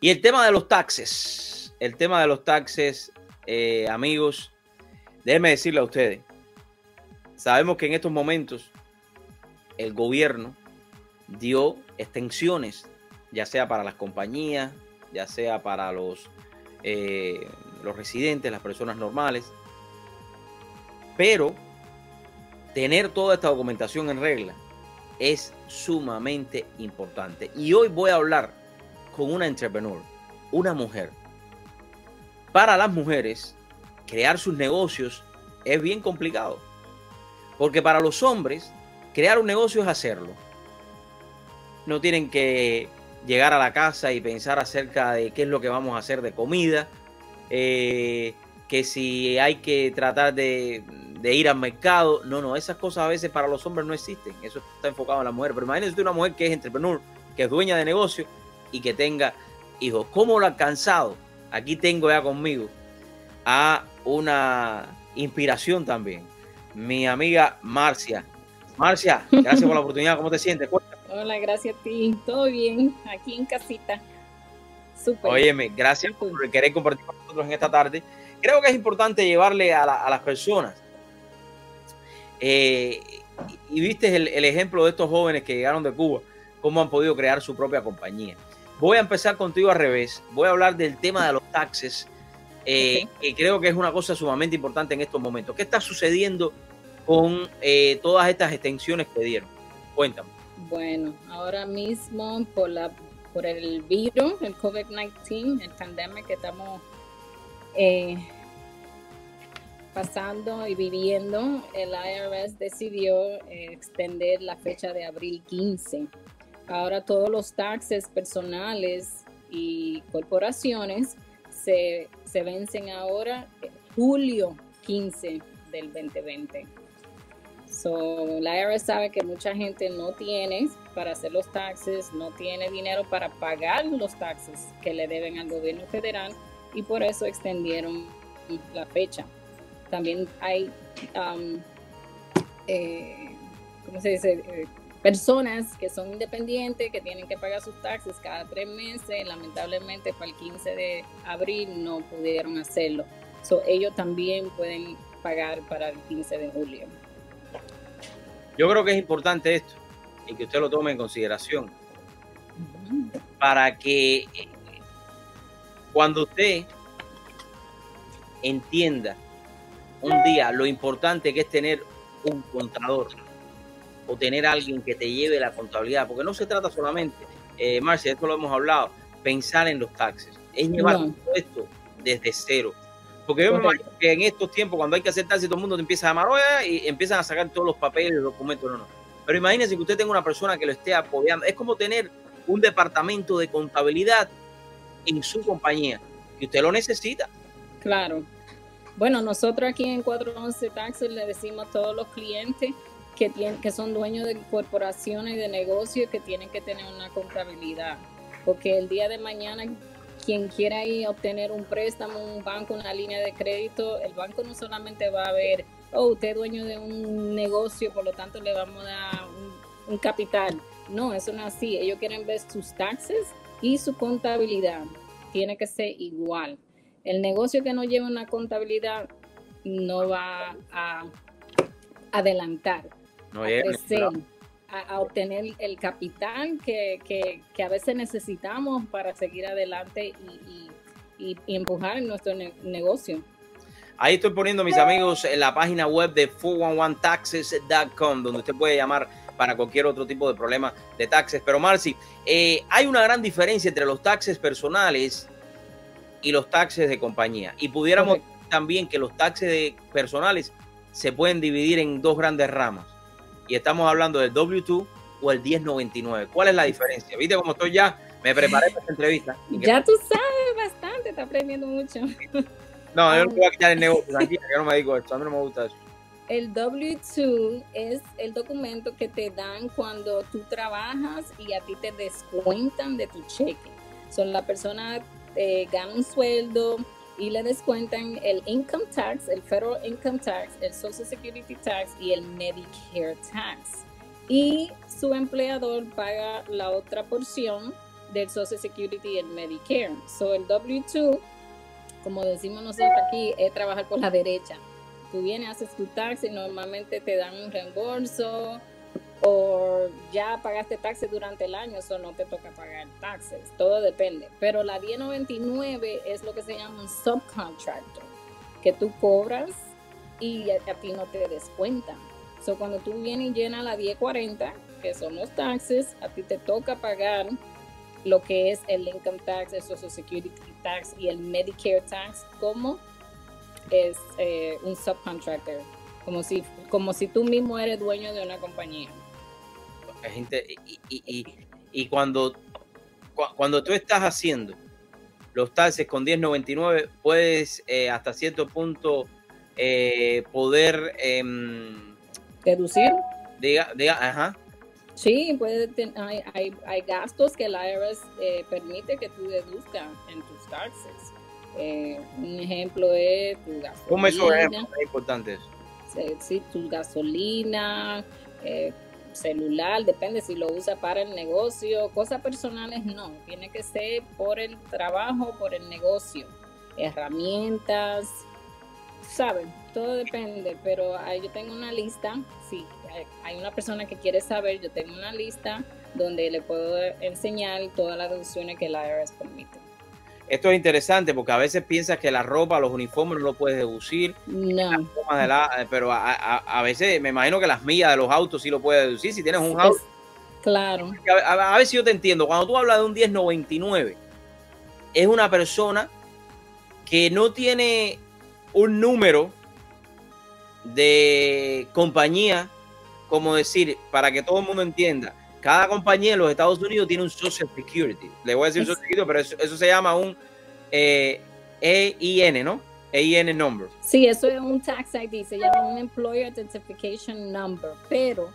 Y el tema de los taxes, el tema de los taxes, eh, amigos, déjenme decirle a ustedes, sabemos que en estos momentos el gobierno dio extensiones, ya sea para las compañías, ya sea para los, eh, los residentes, las personas normales, pero tener toda esta documentación en regla es sumamente importante. Y hoy voy a hablar con una entrepreneur, una mujer. Para las mujeres, crear sus negocios es bien complicado. Porque para los hombres, crear un negocio es hacerlo. No tienen que llegar a la casa y pensar acerca de qué es lo que vamos a hacer de comida, eh, que si hay que tratar de, ir al mercado. No, no, esas cosas a veces para los hombres no existen. Eso está enfocado en la mujer. Pero imagínense una mujer que es entrepreneur, que es dueña de negocio y que tenga hijos. ¿Cómo lo ha alcanzado? Aquí tengo ya conmigo a una inspiración también. Mi amiga Marcia. Marcia, gracias por la oportunidad. ¿Cómo te sientes? Hola, gracias a ti. Todo bien, aquí en casita. Súper. Óyeme, gracias por querer compartir con nosotros en esta tarde. Creo que es importante llevarle a, las personas. Eh, y viste el, ejemplo de estos jóvenes que llegaron de Cuba, cómo han podido crear su propia compañía. Voy a empezar contigo al revés. Voy a hablar del tema de los taxes, eh, que creo que es una cosa sumamente importante en estos momentos. ¿Qué está sucediendo con eh, todas estas extensiones que dieron? Cuéntame. Bueno, ahora mismo por la por el virus, el COVID-19, el pandemia que estamos eh, pasando y viviendo, el IRS decidió extender la fecha de abril 15. Ahora todos los taxes personales y corporaciones se, se vencen ahora julio 15 del 2020. So, la IRS sabe que mucha gente no tiene para hacer los taxes, no tiene dinero para pagar los taxes que le deben al gobierno federal y por eso extendieron la fecha. También hay, um, eh, ¿cómo se dice? Personas que son independientes, que tienen que pagar sus taxes cada tres meses. Lamentablemente, para el 15 de abril no pudieron hacerlo. So, ellos también pueden pagar para el 15 de julio. Yo creo que es importante esto y que usted lo tome en consideración para que eh, cuando usted entienda un día lo importante que es tener un contador o tener alguien que te lleve la contabilidad, porque no se trata solamente, eh, Marcia, esto lo hemos hablado, pensar en los taxes, es llevar todo esto desde cero. Porque yo me imagino que en estos tiempos, cuando hay que hacer taxis, todo el mundo te empieza a llamar y empiezan a sacar todos los papeles, los documentos, no, no. Pero imagínense que usted tenga una persona que lo esté apoyando. Es como tener un departamento de contabilidad en su compañía, que usted lo necesita. Claro. Bueno, nosotros aquí en 411 Taxes le decimos a todos los clientes que, son dueños de corporaciones y de negocios que tienen que tener una contabilidad. Porque el día de mañana, quien quiera ir a obtener un préstamo, un banco, una línea de crédito, el banco no solamente va a ver, oh, usted es dueño de un negocio, por lo tanto le vamos a dar un, un capital. No, eso no es así. Ellos quieren ver sus taxes y su contabilidad. Tiene que ser igual. El negocio que no lleva una contabilidad no va a adelantar, a crecer, a, obtener el capital que, a veces necesitamos para seguir adelante y, empujar nuestro negocio. Ahí estoy poniendo, mis amigos, en la página web de 411taxes.com, donde usted puede llamar para cualquier otro tipo de problema de taxes. Pero Marci, eh, hay una gran diferencia entre los taxes personales y los taxes de compañía. Y pudiéramos también que los taxes de personales se pueden dividir en dos grandes ramas. Y estamos hablando del W2 o el 1099. ¿Cuál es la diferencia? ¿Viste cómo estoy ya? Me preparé para esta entrevista. Ya tú sabes bastante, está aprendiendo mucho. No, yo no voy a quitar el negocio, tranquila, yo no me digo esto, a mí no me gusta eso. El W2 es el documento que te dan cuando tú trabajas y a ti te descuentan de tu cheque. Son la persona eh, gana un sueldo y le descuentan el income tax, el federal income tax, el social security tax y el Medicare tax. Y su empleador paga la otra porción del Social Security y el Medicare. So el W2, como decimos nosotros aquí, es trabajar por la derecha. Tú vienes, haces tu tax y normalmente te dan un reembolso o ya pagaste taxes durante el año, eso no te toca pagar taxes, todo depende. Pero la 1099 es lo que se llama un subcontractor, que tú cobras y a, ti no te descuentan. So, cuando tú vienes y llenas la 1040, que son los taxes, a ti te toca pagar lo que es el income tax, el social security tax y el Medicare tax como es eh, un subcontractor, como si, como si tú mismo eres dueño de una compañía gente, y, y, cuando, cuando tú estás haciendo los taxes con 1099, puedes eh, hasta cierto punto eh, poder em, reducir. Diga, diga, ajá. Sí, puede hay, hay, hay, gastos que la IRS eh, permite que tú deduzcas en tus taxes. un ejemplo es tu gasolina. ¿Cómo eso es, importante eso? Sí, tu gasolina, celular, depende si lo usa para el negocio, cosas personales no, tiene que ser por el trabajo, por el negocio, herramientas, saben, todo depende, pero yo tengo una lista, si hay una persona que quiere saber, yo tengo una lista donde le puedo enseñar todas las deducciones que la IRS permite. Esto es interesante porque a veces piensas que la ropa, los uniformes no lo puedes deducir. No. Eh, pero a, veces me imagino que las millas de los autos sí lo puedes deducir. Si tienes un auto. claro. A, ver si yo te entiendo. Cuando tú hablas de un 1099, es una persona que no tiene un número de compañía, como decir, para que todo el mundo entienda cada compañía en los Estados Unidos tiene un Social Security. Le voy a decir Social Security, pero eso, se llama un eh, EIN, ¿no? EIN number. Sí, eso es un tax ID, se llama un Employer Identification Number, pero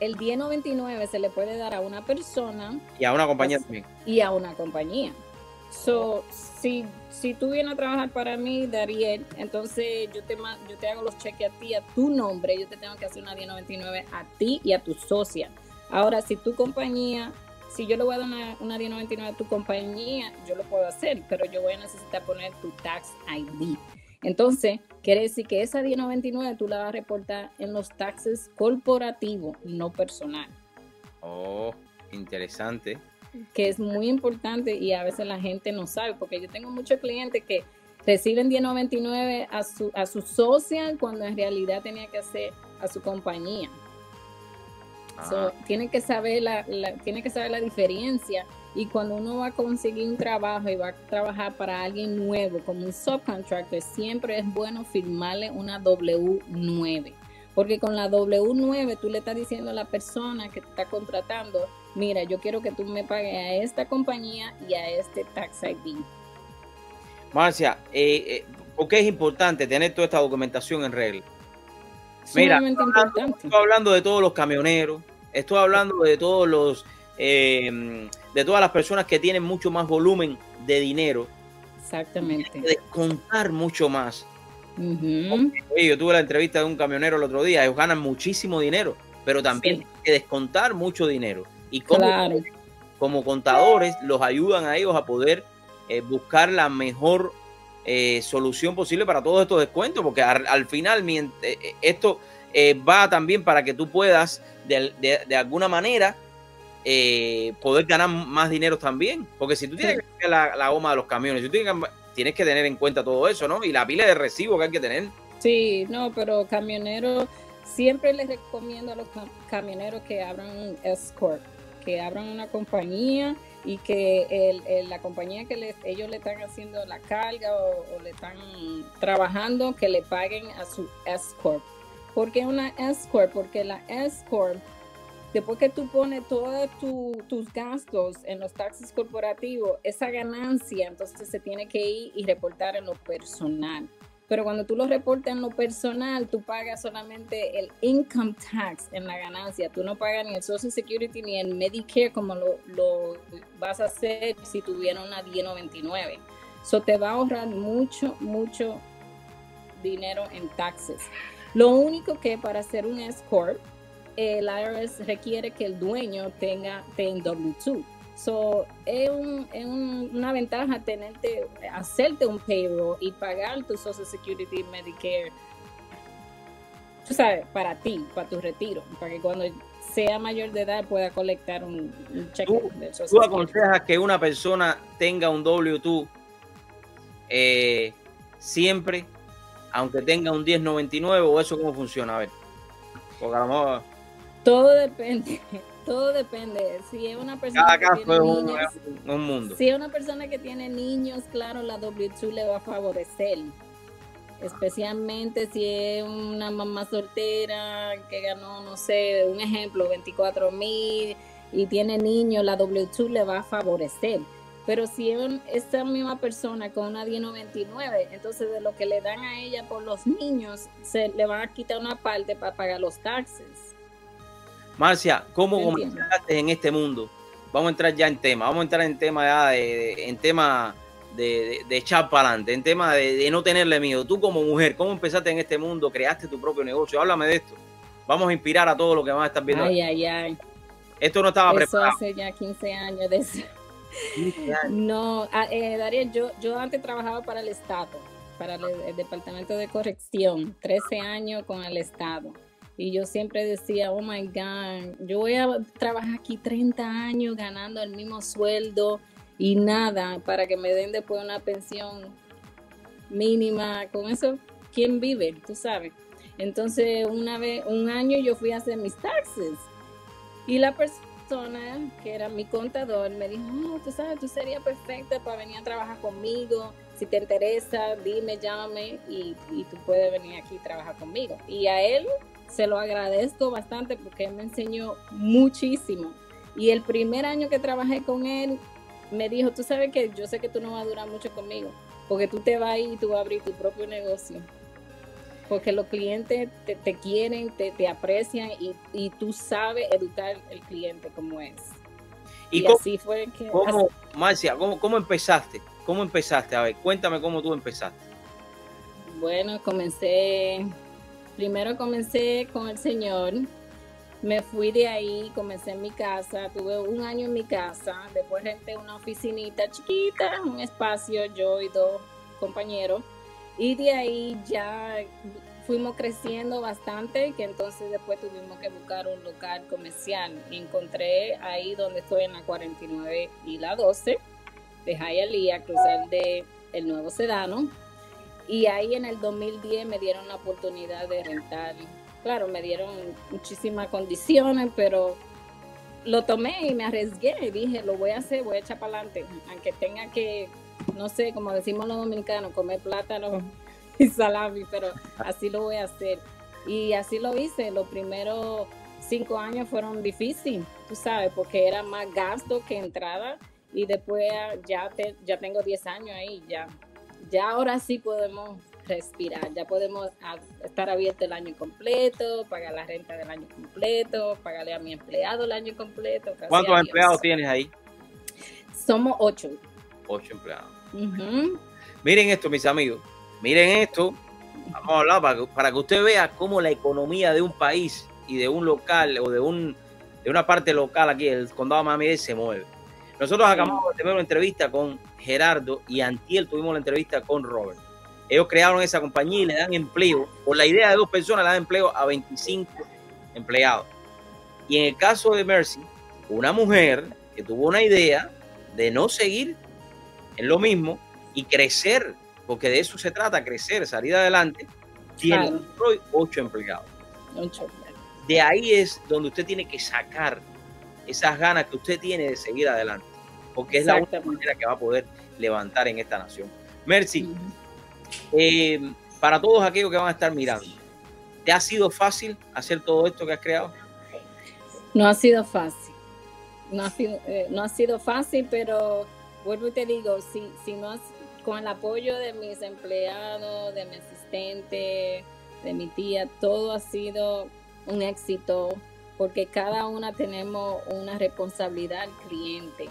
el 1099 se le puede dar a una persona. Y a una compañía también. Y a una compañía. So, si, si tú vienes a trabajar para mí, Dariel, entonces yo te, yo te hago los cheques a ti, a tu nombre, yo te tengo que hacer una 1099 a ti y a tu socia. Ahora, si tu compañía, si yo le voy a dar una, una 1099 a tu compañía, yo lo puedo hacer, pero yo voy a necesitar poner tu tax ID. Entonces, quiere decir que esa 1099 tú la vas a reportar en los taxes corporativos, no personal. Oh, interesante. Que es muy importante y a veces la gente no sabe, porque yo tengo muchos clientes que reciben 1099 a su, a su social cuando en realidad tenía que hacer a su compañía. So, tiene que saber la, tiene que saber la diferencia y cuando uno va a conseguir un trabajo y va a trabajar para alguien nuevo como un subcontractor, siempre es bueno firmarle una W9. Porque con la W9 tú le estás diciendo a la persona que te está contratando, mira, yo quiero que tú me pagues a esta compañía y a este tax ID. Marcia, eh, eh, ¿por qué es importante tener toda esta documentación en regla? Mira, estoy hablando de todos los camioneros, estoy hablando de todos los, em, de todas las personas que tienen mucho más volumen de dinero. Exactamente. De contar mucho más. yo tuve la entrevista de un camionero el otro día, ellos ganan muchísimo dinero, pero también tienen que descontar mucho dinero. Y como, como contadores los ayudan a ellos a poder eh, buscar la mejor eh, solución posible para todos estos descuentos, porque al, final eh, esto eh, va también para que tú puedas de, alguna manera poder ganar más dinero también, porque si tú tienes que la, la, goma de los camiones, tú tienes que, tienes que tener en cuenta todo eso, ¿no? Y la pila de recibo que hay que tener. Sí, no, pero camioneros, siempre les recomiendo a los camioneros que abran un escort, que abran una compañía y que el, la compañía que ellos le están haciendo la carga o, le están trabajando, que le paguen a su S-Corp. ¿Por qué una S-Corp? Porque la S-Corp, después que tú pones todos tus gastos en los taxis corporativos, esa ganancia entonces se tiene que ir y reportar en lo personal. Pero cuando tú lo reportas en lo personal, tú pagas solamente el income tax en la ganancia. Tú no pagas ni el Social Security ni el Medicare como lo, vas a hacer si tuviera una 1099. Eso te va a ahorrar mucho, mucho dinero en taxes. Lo único que para hacer un S-Corp, el IRS requiere que el dueño tenga, tenga W2 So, es, una ventaja tenerte, hacerte un payroll y pagar tu Social Security Medicare, tú sabes, para ti, para tu retiro, para que cuando sea mayor de edad pueda colectar un, cheque. ¿Tú, ¿Tú aconsejas que una persona tenga un W2 eh, siempre, aunque tenga un 1099 o eso cómo funciona? A ver, porque a lo mejor... Todo depende. Todo depende. Si es una persona que tiene niños, un, mundo. Si es una persona que tiene niños, claro, la W2 le va a favorecer. Especialmente si es una mamá soltera que ganó, no sé, un ejemplo, 24 mil y tiene niños, la W2 le va a favorecer. Pero si es esta misma persona con una 1099, entonces de lo que le dan a ella por los niños, se le van a quitar una parte para pagar los taxes. Marcia, ¿cómo comenzaste en este mundo? Vamos a entrar ya en tema, vamos a entrar en tema ya de, en tema de, echar para adelante, en tema de, no tenerle miedo. Tú como mujer, ¿cómo empezaste en este mundo? ¿Creaste tu propio negocio? Háblame de esto. Vamos a inspirar a todos los que van a estar viendo. Ay, ay, ay. Esto no estaba eso hace ya 15 años de eso. No, ah, eh, Darío, yo, yo antes trabajaba para el Estado, para el Departamento de Corrección, 13 años con el Estado. Y yo siempre decía, oh my God, yo voy a trabajar aquí 30 años ganando el mismo sueldo y nada para que me den después una pensión mínima. Con eso, ¿quién vive? Tú sabes. Entonces, una vez, un año yo fui a hacer mis taxes y la persona que era mi contador me dijo, oh, tú sabes, tú serías perfecta para venir a trabajar conmigo. Si te interesa, dime, llámame y, y tú puedes venir aquí a trabajar conmigo. Y a él se lo agradezco bastante porque me enseñó muchísimo. Y el primer año que trabajé con él, me dijo, tú sabes que yo sé que tú no vas a durar mucho conmigo, porque tú te vas y tú vas a abrir tu propio negocio. Porque los clientes te, quieren, te, aprecian y, tú sabes educar al cliente como es. Y, así fue que... ¿cómo, Marcia, ¿cómo, ¿cómo empezaste? ¿Cómo empezaste? A ver, cuéntame cómo tú empezaste. Bueno, comencé primero comencé con el Señor, me fui de ahí, comencé en mi casa, tuve un año en mi casa, después renté una oficinita chiquita, un espacio, yo y dos compañeros, y de ahí ya fuimos creciendo bastante, que entonces después tuvimos que buscar un local comercial. encontré ahí donde estoy en la 49 y la 12 de Hialeah, cruzar de el Nuevo Sedano, y ahí en el 2010 me dieron la oportunidad de rentar. Claro, me dieron muchísimas condiciones, pero lo tomé y me arriesgué. Y dije, lo voy a hacer, voy a echar para adelante, aunque tenga que, no sé, como decimos los dominicanos, comer plátano y salami, pero así lo voy a hacer. Y así lo hice, los primeros cinco años fueron difíciles, tú sabes, porque era más gasto que entrada. Y después ya, te, ya tengo 10 años ahí, ya ya ahora sí podemos respirar, ya podemos estar abiertos el año completo, pagar la renta del año completo, pagarle a mi empleado el año completo. ¿Cuántos empleados tienes ahí? Somos ocho. Ocho empleados. Miren esto, mis amigos. Miren esto. Vamos a hablar para que, para que usted vea cómo la economía de un país y de un local o de un de una parte local aquí, el condado de Miami se mueve. Nosotros acabamos de tener una entrevista con Gerardo y Antiel tuvimos la entrevista con Robert. Ellos crearon esa compañía y le dan empleo. Por la idea de dos personas le dan empleo a 25 empleados. Y en el caso de Mercy, una mujer que tuvo una idea de no seguir en lo mismo y crecer, porque de eso se trata, crecer, salir adelante, tiene hoy ocho empleados. De ahí es donde usted tiene que sacar esas ganas que usted tiene de seguir adelante, porque es la única manera que va a poder levantar en esta nación. Mercy, eh, para todos aquellos que van a estar mirando, ¿te ha sido fácil hacer todo esto que has creado? No ha sido fácil, no ha sido, eh, no ha sido fácil, pero vuelvo y te digo, si, si no con el apoyo de mis empleados, de mi asistente, de mi tía, todo ha sido un éxito porque cada una tenemos una responsabilidad al cliente.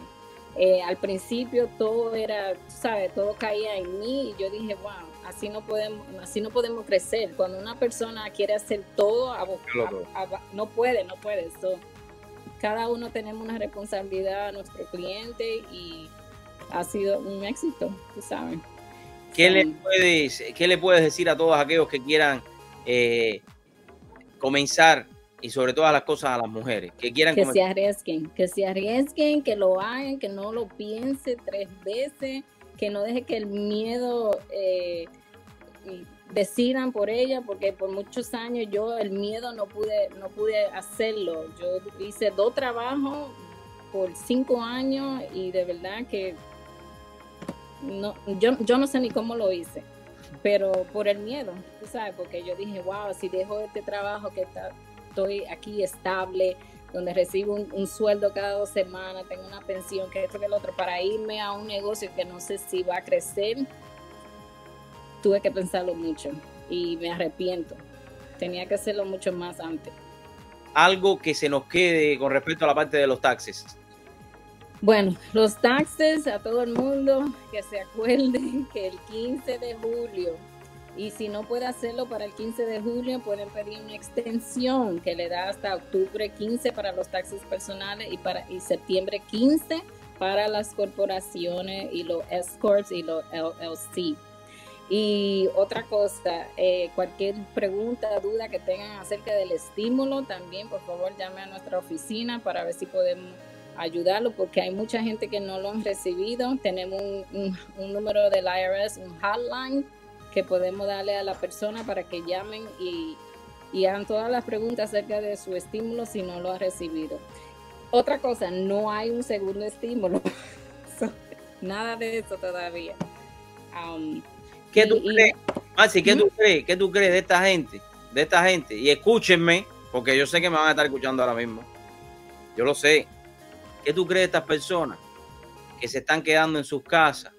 Eh, al principio todo era, ¿sabes? Todo caía en mí y yo dije, wow, así no podemos, así no podemos crecer. Cuando una persona quiere hacer todo, no puede, no puede. cada uno tenemos una responsabilidad a nuestro cliente y ha sido un éxito, tú sabes. ¿Qué, le, puedes, ¿Qué le puedes decir a todos aquellos que quieran eh, comenzar y sobre todas las cosas a las mujeres que quieran que se arriesguen, que se arriesguen, que lo hagan, que no lo piense tres veces, que no deje que el miedo eh, decidan por ella, porque por muchos años yo el miedo no pude, no pude hacerlo. Yo hice dos trabajos por cinco años y de verdad que no, yo, yo no sé ni cómo lo hice, pero por el miedo, tú sabes, porque yo dije, wow, si dejo este trabajo que está, estoy aquí estable, donde recibo un, sueldo cada dos semanas, tengo una pensión, que esto que el otro, para irme a un negocio que no sé si va a crecer, tuve que pensarlo mucho y me arrepiento. Tenía que hacerlo mucho más antes. Algo que se nos quede con respecto a la parte de los taxes. Bueno, los taxes a todo el mundo que se acuerden que el 15 de julio, y si no puede hacerlo para el 15 de julio, pueden pedir una extensión que le da hasta octubre 15 para los taxes personales y para y septiembre 15 para las corporaciones y los escorts y los LLC. Y otra cosa, eh, cualquier pregunta, duda que tengan acerca del estímulo, también por favor llame a nuestra oficina para ver si podemos ayudarlo, porque hay mucha gente que no lo han recibido. Tenemos un, número del IRS, un hotline que podemos darle a la persona para que llamen y, y hagan todas las preguntas acerca de su estímulo si no lo ha recibido. Otra cosa, no hay un segundo estímulo. Nada de eso todavía. Um, ¿Qué tú crees? ¿qué tú crees? ¿Qué tú crees de esta gente? De esta gente. Y escúchenme, porque yo sé que me van a estar escuchando ahora mismo. Yo lo sé. ¿Qué tú crees de estas personas que se están quedando en sus casas?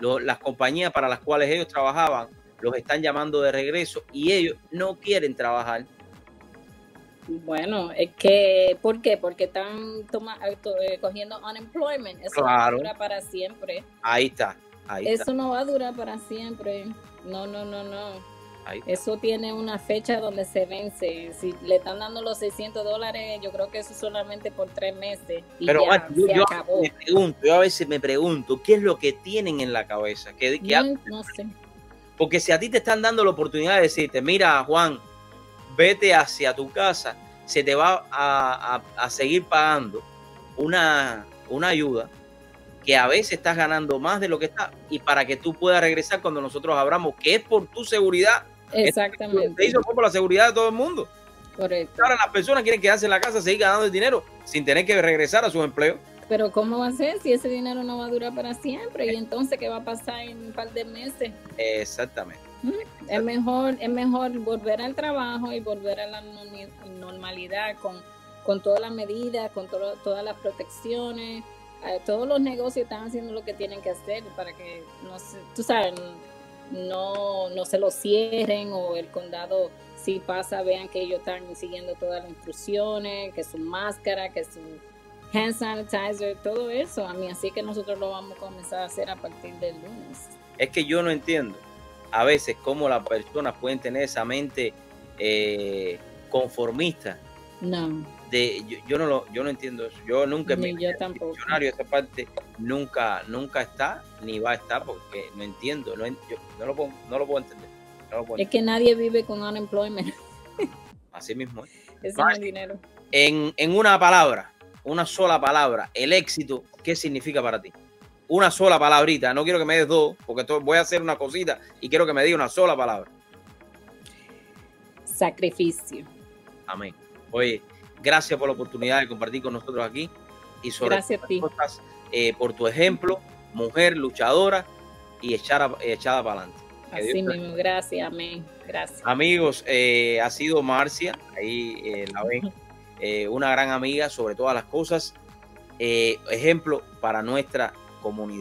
Las compañías para las cuales ellos trabajaban los están llamando de regreso y ellos no quieren trabajar. Bueno, es que, ¿por qué? Porque están eh, cogiendo unemployment. Eso no dura para siempre. Ahí está. Eso no va a durar para siempre. No, no, no, no. Eso tiene una fecha donde se vence. Si le están dando los 600 dólares, yo creo que eso solamente por tres meses. Y Pero yo, me pregunto, yo a veces me pregunto, ¿qué es lo que tienen en la cabeza? ¿Qué, no, sé. Porque si a ti te están dando la oportunidad de decirte, mira, Juan, vete hacia tu casa, se te va a, a seguir pagando una, una ayuda que a veces estás ganando más de lo que está y para que tú puedas regresar cuando nosotros abramos, que es por tu seguridad. Exactamente. Se hizo por la seguridad de todo el mundo. Correcto. Ahora las personas quieren quedarse en la casa, seguir ganando el dinero sin tener que regresar a sus empleos. Pero ¿cómo va a ser si ese dinero no va a durar para siempre? ¿Y entonces qué va a pasar en un par de meses? Exactamente. Es mejor, es mejor volver al trabajo y volver a la normalidad con, con todas las medidas, con todas las protecciones, eh, todos los negocios están haciendo lo que tienen que hacer para que, no se, tú sabes, no, no se lo cierren o el condado si pasa vean que ellos están siguiendo todas las instrucciones, que su máscara, que su hand sanitizer, todo eso. A mí así que nosotros lo vamos a comenzar a hacer a partir del lunes. Es que yo no entiendo a veces cómo las personas pueden tener esa mente eh, conformista. No de yo, no lo yo no entiendo eso. Yo nunca en mi diccionario esa parte nunca nunca está ni va a estar porque no entiendo no, yo, no, lo, puedo, no lo puedo entender es que nadie vive con unemployment. Así mismo es. Es dinero. En, en una palabra una sola palabra el éxito qué significa para ti una sola palabrita no quiero que me des dos porque voy a hacer una cosita y quiero que me diga una sola palabra. Sacrificio. Amén. Oye Gracias por la oportunidad de compartir con nosotros aquí y sobre Gracias a ti. Eh, por tu ejemplo, mujer luchadora y echada, echada para adelante. Así mismo, gracias, amén. Gracias. Amigos, eh, ha sido Marcia, ahí eh, la ven, una gran amiga sobre todas las cosas, ejemplo para nuestra comunidad.